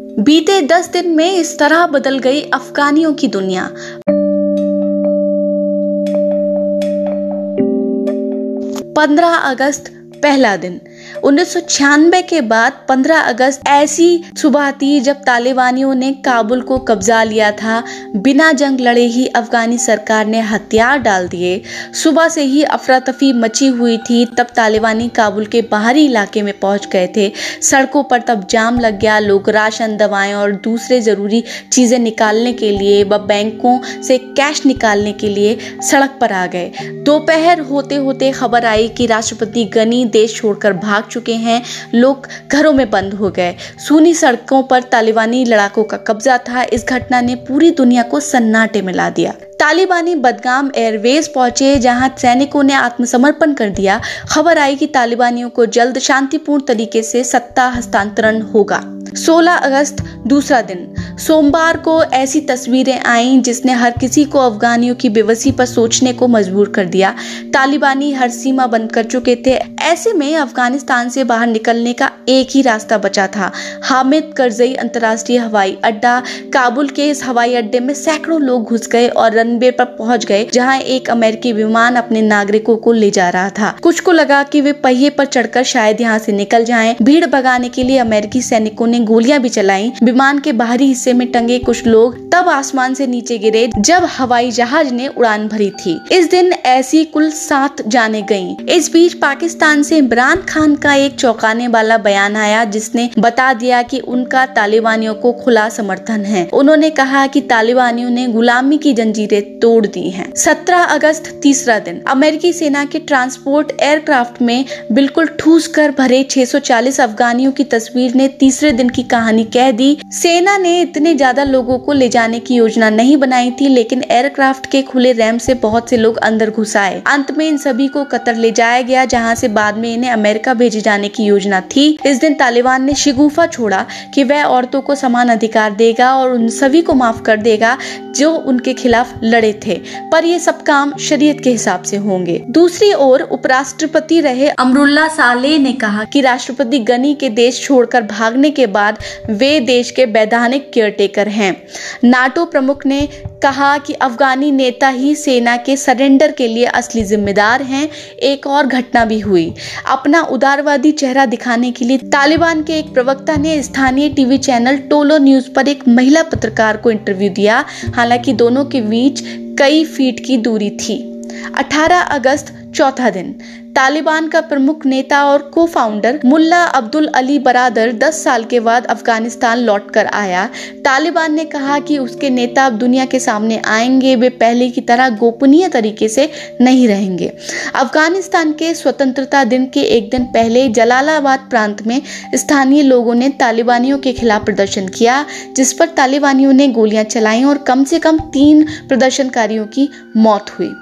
बीते दस दिन में इस तरह बदल गई अफगानियों की दुनिया। पंद्रह अगस्त, पहला दिन। उन्नीस सौ छियानवे के बाद 15 अगस्त ऐसी सुबह थी जब तालिबानियों ने काबुल को कब्जा लिया था। बिना जंग लड़े ही अफगानी सरकार ने हथियार डाल दिए। सुबह से ही अफरा तफी मची हुई थी, तब तालिबानी काबुल के बाहरी इलाके में पहुँच गए थे। सड़कों पर तब जाम लग गया। लोग राशन दवाएँ और दूसरे ज़रूरी चीज़ें निकालने के लिए व बैंकों से कैश निकालने के लिए सड़क पर आ गए। दोपहर होते होते खबर आई कि राष्ट्रपति गनी देश छोड़कर भाग चुके हैं। लोग घरों में बंद हो गए। सूनी सड़कों पर तालिबानी लड़ाकों का कब्जा था। इस घटना ने पूरी दुनिया को सन्नाटे में ला दिया। तालिबानी बदगाम एयरवेज पहुँचे, जहाँ सैनिकों ने आत्मसमर्पण कर दिया। खबर आई कि तालिबानियों को जल्द शांतिपूर्ण तरीके से सत्ता हस्तांतरण होगा। 16 अगस्त, दूसरा दिन। सोमवार को ऐसी तस्वीरें आईं जिसने हर किसी को अफगानियों की बेबसी पर सोचने को मजबूर कर दिया। तालिबानी हर सीमा बंद कर चुके थे। ऐसे में अफ़गानिस्तान से बाहर निकलने का एक ही रास्ता बचा था। हामिद करजई अंतर्राष्ट्रीय हवाई अड्डा, काबुल के इस हवाई अड्डे में सैकड़ों लोग घुस गए और रनवे पर पहुँच गए, जहाँ एक अमेरिकी विमान अपने नागरिकों को ले जा रहा था। कुछ को लगा कि वे पहिए पर चढ़कर शायद यहाँ से निकल जाएँ। भीड़ भगाने के लिए अमेरिकी सैनिकों ने गोलियाँ भी चलाई। विमान के बाहरी हिस्से में टंगे कुछ लोग तब आसमान से नीचे गिरे जब हवाई जहाज़ ने उड़ान भरी थी। इस दिन ऐसी कुल सात जाने गई इस बीच पाकिस्तान से इमरान खान का एक चौंकाने वाला बयान आया जिसने बता दिया कि उनका तालिबानियों को खुला समर्थन है। उन्होंने कहा कि तालिबानियों ने गुलामी की जंजीरें तोड़ दी हैं। 17 अगस्त, तीसरा दिन। अमेरिकी सेना के ट्रांसपोर्ट एयरक्राफ्ट में बिल्कुल ठूस कर भरे 640 अफगानियों की तस्वीर ने तीसरे दिन की कहानी कह दी। सेना ने इतने ज़्यादा लोगों को ले जाने की योजना नहीं बनाई थी, लेकिन एयरक्राफ्ट के खुले रैम से बहुत से लोग अंदर घुस आए। अंत में इन सभी को कतर ले जाया गया, जहाँ से बाद में इन्हें अमेरिका भेजे जाने की योजना थी। इस दिन तालिबान ने शिगुफा छोड़ा कि वह औरतों को समान अधिकार देगा और उन सभी को माफ़ कर देगा जो उनके खिलाफ लड़े थे, पर ये सब काम शरीयत के हिसाब से होंगे। दूसरी ओर उपराष्ट्रपति रहे अमरुल्ला साले ने कहा कि राष्ट्रपति गनी के देश छोड़कर भागने के बाद वे देश के वैधानिक केयरटेकर हैं। नाटो प्रमुख ने कहा कि अफगानी नेता ही सेना के सरेंडर के लिए असली जिम्मेदार हैं। एक और घटना भी हुई। अपना उदारवादी चेहरा दिखाने के लिए तालिबान के एक प्रवक्ता ने स्थानीय टीवी चैनल टोलो न्यूज़ पर एक महिला पत्रकार को इंटरव्यू दिया। हालाँकि दोनों के बीच कई फीट की दूरी थी। 18 अगस्त चौथा दिन। तालिबान का प्रमुख नेता और को फाउंडर मुल्ला अब्दुल अली बरादर 10 साल के बाद अफ़गानिस्तान लौटकर आया। तालिबान ने कहा कि उसके नेता अब दुनिया के सामने आएँगे, वे पहले की तरह गोपनीय तरीके से नहीं रहेंगे। अफ़गानिस्तान के स्वतंत्रता दिन के एक दिन पहले जलालाबाद प्रांत में स्थानीय लोगों ने तालिबानियों के खिलाफ प्रदर्शन किया, जिस पर तालिबानियों ने गोलियाँ चलाई और कम से कम तीन प्रदर्शनकारियों की मौत हुई।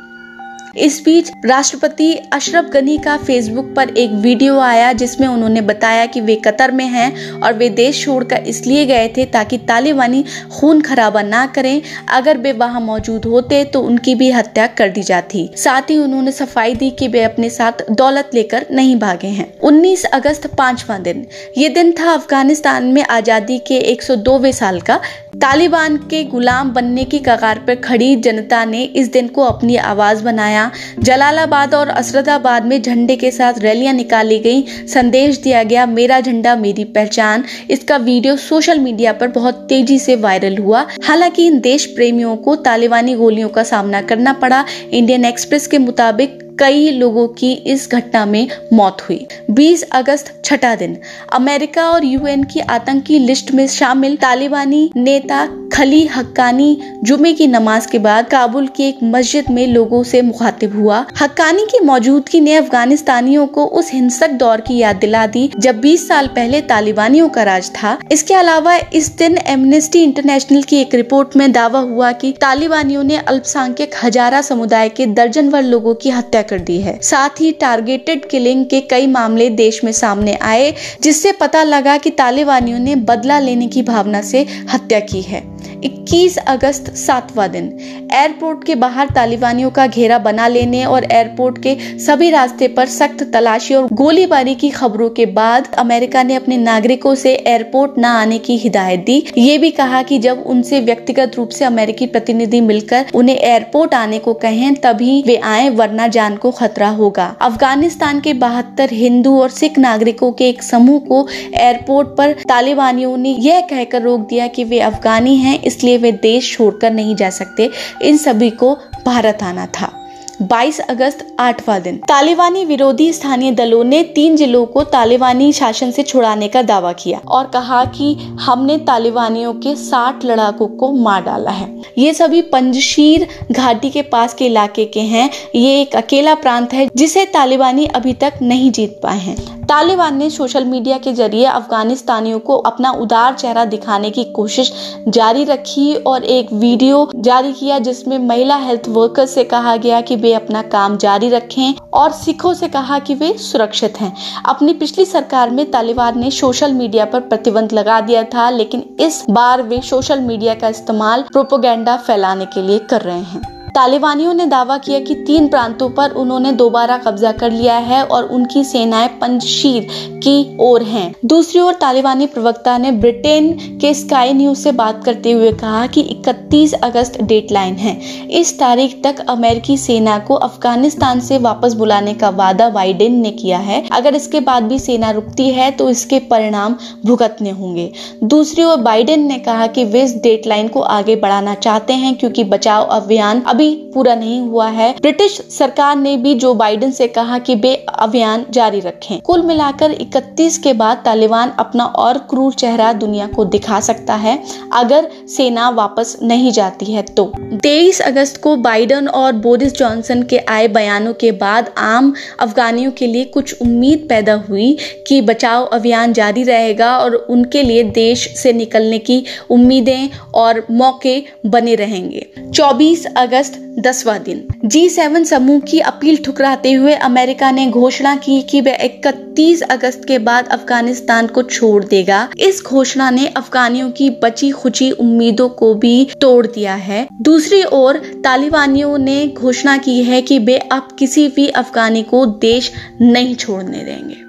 इस बीच राष्ट्रपति अशरफ गनी का फेसबुक पर एक वीडियो आया जिसमें उन्होंने बताया कि वे कतर में हैं और वे देश छोड़कर इसलिए गए थे ताकि तालिबानी खून खराबा ना करें। अगर वे वहाँ मौजूद होते तो उनकी भी हत्या कर दी जाती। साथ ही उन्होंने सफ़ाई दी कि वे अपने साथ दौलत लेकर नहीं भागे हैं। 19 अगस्त पांचवा दिन। ये दिन था अफ़गानिस्तान में आज़ादी के 102वें साल का। तालिबान के गुलाम बनने की कगार पर खड़ी जनता ने इस दिन को अपनी आवाज़ बनाया। जलालाबाद और असरदाबाद में झंडे के साथ रैलियाँ निकाली गई। संदेश दिया गया, मेरा झंडा, मेरी पहचान। इसका वीडियो सोशल मीडिया पर बहुत तेज़ी से वायरल हुआ। हालाँकि इन देश प्रेमियों को तालिबानी गोलियों का सामना करना पड़ा। इंडियन एक्सप्रेस के मुताबिक कई लोगों की इस घटना में मौत हुई। 20 अगस्त, छठा दिन। अमेरिका और यूएन की आतंकी लिस्ट में शामिल तालिबानी नेता खली हक्कानी जुमे की नमाज़ के बाद काबुल की एक मस्जिद में लोगों से मुखातिब हुआ। हक्कानी की मौजूदगी ने अफगानिस्तानियों को उस हिंसक दौर की याद दिला दी, जब 20 साल पहले तालिबानियों का राज था। इसके अलावा इस दिन एमनेस्टी इंटरनेशनल की एक रिपोर्ट में दावा हुआ कि तालिबानियों ने अल्पसंख्यक हजारा समुदाय के दर्जन भर लोगों की हत्या कर दी है। साथ ही टारगेटेड किलिंग के कई मामले देश में सामने आए, जिससे पता लगा कि तालिबानियों ने बदला लेने की भावना से हत्या की है। 21 अगस्त सातवां दिन। एयरपोर्ट के बाहर तालिबानियों का घेरा बना लेने और एयरपोर्ट के सभी रास्ते पर सख्त तलाशी और गोलीबारी की खबरों के बाद अमेरिका ने अपने नागरिकों से एयरपोर्ट न आने की हिदायत दी। ये भी कहा कि जब उनसे व्यक्तिगत रूप से अमेरिकी प्रतिनिधि मिलकर उन्हें एयरपोर्ट आने को कहें, तभी वे आए, वरना जान को खतरा होगा। अफ़गानिस्तान के बहत्तर हिंदू और सिख नागरिकों के एक समूह को एयरपोर्ट पर तालिबानियों ने यह कहकर रोक दिया कि वे अफगानी हैं इसलिए वे देश छोड़कर नहीं जा सकते। इन सभी को भारत आना था। 22 अगस्त, आठवां दिन। तालिबानी विरोधी स्थानीय दलों ने तीन जिलों को तालिबानी शासन से छुड़ाने का दावा किया और कहा कि हमने तालिबानियों के 60 लड़ाकों को मार डाला है। ये सभी पंजशीर घाटी के पास के इलाके के हैं। ये एक अकेला प्रांत है जिसे तालिबानी अभी तक नहीं जीत पाए हैं। तालिबान ने सोशल मीडिया के ज़रिए अफगानिस्तानियों को अपना उदार चेहरा दिखाने की कोशिश जारी रखी और एक वीडियो जारी किया जिसमें महिला हेल्थ वर्कर से कहा गया कि वे अपना काम जारी रखें और सिखों से कहा कि वे सुरक्षित हैं। अपनी पिछली सरकार में तालिबान ने सोशल मीडिया पर प्रतिबंध लगा दिया था, लेकिन इस बार वे सोशल मीडिया का इस्तेमाल प्रोपोगेंडा फैलाने के लिए कर रहे हैं। तालिबानियों ने दावा किया कि तीन प्रांतों पर उन्होंने दोबारा कब्जा कर लिया है और उनकी सेनाएँ पंजशीर की ओर हैं। दूसरी ओर तालिबानी प्रवक्ता ने ब्रिटेन के स्काई न्यूज़ से बात करते हुए कहा कि 31 अगस्त डेडलाइन है। इस तारीख तक अमेरिकी सेना को अफ़गानिस्तान से वापस बुलाने का वादा बाइडेन ने किया है। अगर इसके बाद भी सेना रुकती है तो इसके परिणाम भुगतने होंगे। दूसरी ओर बाइडेन ने कहा कि वे इस डेडलाइन को आगे बढ़ाना चाहते हैं, क्योंकि बचाव अभियान अभी अभी पूरा नहीं हुआ है। ब्रिटिश सरकार ने भी जो बाइडेन से कहा कि वे अभियान जारी रखें। कुल मिलाकर 31 के बाद तालिबान अपना और क्रूर चेहरा दुनिया को दिखा सकता है। अगर सेना वापस नहीं जाती है तो। 23 अगस्त को बाइडन और बोरिस जॉनसन के आए बयानों के बाद आम अफगानियों के लिए कुछ उम्मीद पैदा हुई कि बचाव अभियान जारी रहेगा और उनके लिए देश से निकलने की उम्मीदें और मौके बने रहेंगे। 24 अगस्त, दसवां दिन। जी सेवन समूह की अपील ठुकराते हुए अमेरिका ने घोषणा की कि वह इकतीस अगस्त के बाद अफ़गानिस्तान को छोड़ देगा। इस घोषणा ने अफगानियों की बची खुची उम्मीदों को भी तोड़ दिया है। दूसरी ओर, तालिबानियों ने घोषणा की है कि वे अब किसी भी अफगानी को देश नहीं छोड़ने देंगे।